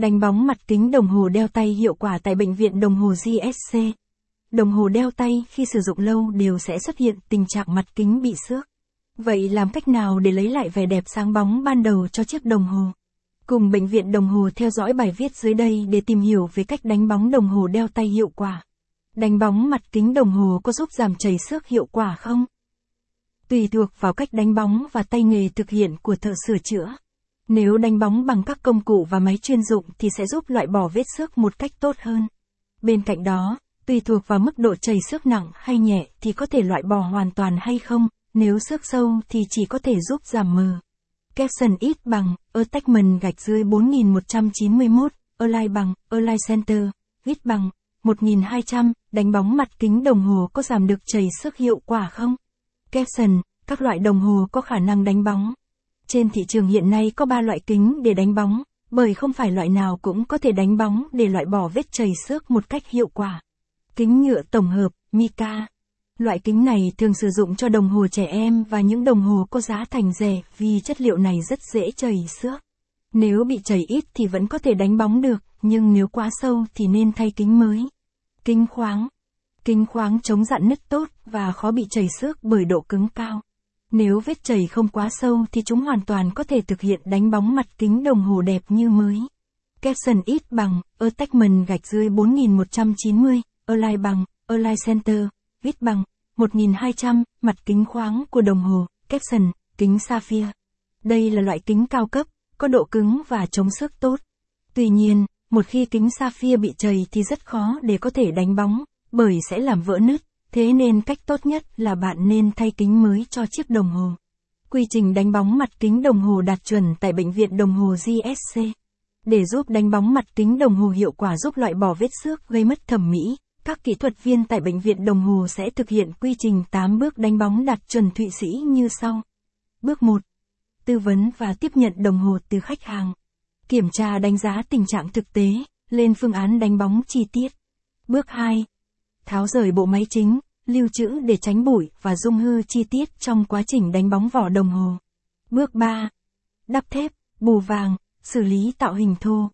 Đánh bóng mặt kính đồng hồ đeo tay hiệu quả tại bệnh viện đồng hồ GSC. Đồng hồ đeo tay khi sử dụng lâu đều sẽ xuất hiện tình trạng mặt kính bị xước. Vậy làm cách nào để lấy lại vẻ đẹp sáng bóng ban đầu cho chiếc đồng hồ? Cùng bệnh viện đồng hồ theo dõi bài viết dưới đây để tìm hiểu về cách đánh bóng đồng hồ đeo tay hiệu quả. Đánh bóng mặt kính đồng hồ có giúp giảm chảy xước hiệu quả không? Tùy thuộc vào cách đánh bóng và tay nghề thực hiện của thợ sửa chữa. Nếu đánh bóng bằng các công cụ và máy chuyên dụng thì sẽ giúp loại bỏ vết xước một cách tốt hơn. Bên cạnh đó, tùy thuộc vào mức độ chảy xước nặng hay nhẹ thì có thể loại bỏ hoàn toàn hay không, nếu xước sâu thì chỉ có thể giúp giảm mờ. Capson ít bằng, attachment gạch dưới 4191, align bằng, align center, ít bằng, 1200, đánh bóng mặt kính đồng hồ có giảm được chảy xước hiệu quả không? Capson, các loại đồng hồ có khả năng đánh bóng. Trên thị trường hiện nay có 3 loại kính để đánh bóng, bởi không phải loại nào cũng có thể đánh bóng để loại bỏ vết chảy xước một cách hiệu quả. Kính nhựa tổng hợp, Mica. Loại kính này thường sử dụng cho đồng hồ trẻ em và những đồng hồ có giá thành rẻ vì chất liệu này rất dễ chảy xước. Nếu bị chảy ít thì vẫn có thể đánh bóng được, nhưng nếu quá sâu thì nên thay kính mới. Kính khoáng. Kính khoáng chống dạn nứt tốt và khó bị chảy xước bởi độ cứng cao. Nếu vết chảy không quá sâu thì chúng hoàn toàn có thể thực hiện đánh bóng mặt kính đồng hồ đẹp như mới. Capson ít bằng, attachment gạch dưới 4190, align bằng, align center, ít bằng, 1200, mặt kính khoáng của đồng hồ, caption, kính sapphire. Đây là loại kính cao cấp, có độ cứng và chống xước tốt. Tuy nhiên, một khi kính sapphire bị chảy thì rất khó để có thể đánh bóng, bởi sẽ làm vỡ nứt, thế nên cách tốt nhất là bạn nên thay kính mới cho chiếc đồng hồ. Quy trình đánh bóng mặt kính đồng hồ đạt chuẩn tại bệnh viện đồng hồ GSC. Để giúp đánh bóng mặt kính đồng hồ hiệu quả giúp loại bỏ vết xước gây mất thẩm mỹ, các kỹ thuật viên tại bệnh viện đồng hồ sẽ thực hiện quy trình 8 bước đánh bóng đạt chuẩn Thụy Sĩ như sau. Bước 1. Tư vấn và tiếp nhận đồng hồ từ khách hàng. Kiểm tra đánh giá tình trạng thực tế, lên phương án đánh bóng chi tiết. Bước 2. Tháo rời bộ máy chính, lưu trữ để tránh bụi và dung hư chi tiết trong quá trình đánh bóng vỏ đồng hồ. Bước 3. Đắp thép, bù vàng, xử lý tạo hình thô.